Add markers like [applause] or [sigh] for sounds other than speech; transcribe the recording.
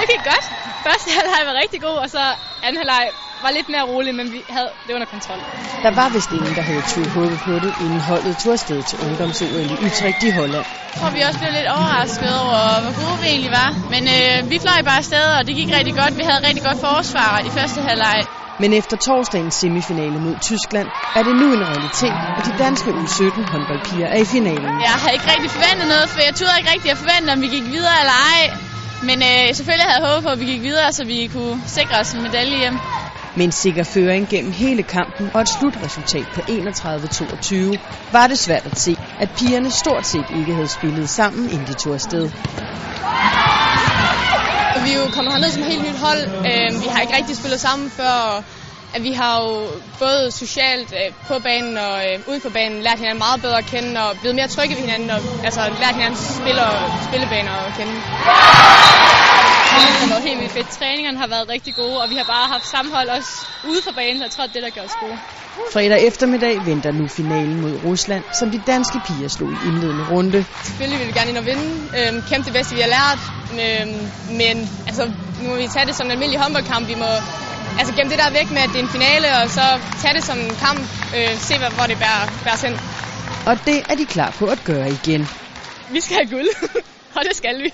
Det gik godt. Første halvleg var rigtig god, og så anden halvleg var lidt mere rolig, men vi havde det under kontrol. Der var vist ingen, der havde tur håbet på det, inden holdet tog afsted til ungdoms i Utrecht i Holland. Jeg tror, vi også blev lidt overrasket over, hvor gode vi egentlig var. Men øh, vi fløj bare afsted, og det gik rigtig godt. Vi havde rigtig godt forsvar i første halvleg. Men efter torsdagens semifinale mod Tyskland, er det nu en realitet, at de danske U17 håndboldpiger er i finalen. Jeg havde ikke rigtig forventet noget, for jeg turde ikke rigtig at forvente, om vi gik videre eller ej. Men øh, selvfølgelig havde jeg håbet på, at vi gik videre, så vi kunne sikre os en medalje hjem. Med en sikker føring gennem hele kampen og et slutresultat på 31-22, var det svært at se, at pigerne stort set ikke havde spillet sammen, inden de tog afsted. Vi er jo kommet herned som helt nyt hold. Øh, vi har ikke rigtig spillet sammen før, at vi har jo både socialt øh, på banen og øh, uden for banen lært hinanden meget bedre at kende og blevet mere trygge ved hinanden og altså, lært hinandens spil og spillebaner at kende. Det har været helt vildt fedt. Træningerne har været rigtig gode, og vi har bare haft sammenhold også ude for banen, og jeg tror, det er det, der gør os gode. Fredag eftermiddag venter nu finalen mod Rusland, som de danske piger slog i indledende runde. Selvfølgelig vil vi gerne ind og vinde. Øhm, kæmpe det bedste, vi har lært. Øhm, men altså, nu må vi tage det som en almindelig håndboldkamp. Vi må altså, gemme det der væk med, at det er en finale, og så tage det som en kamp. Øh, se, hvor det bærer, bærer hen. Og det er de klar på at gøre igen. Vi skal have guld, [laughs] og det skal vi.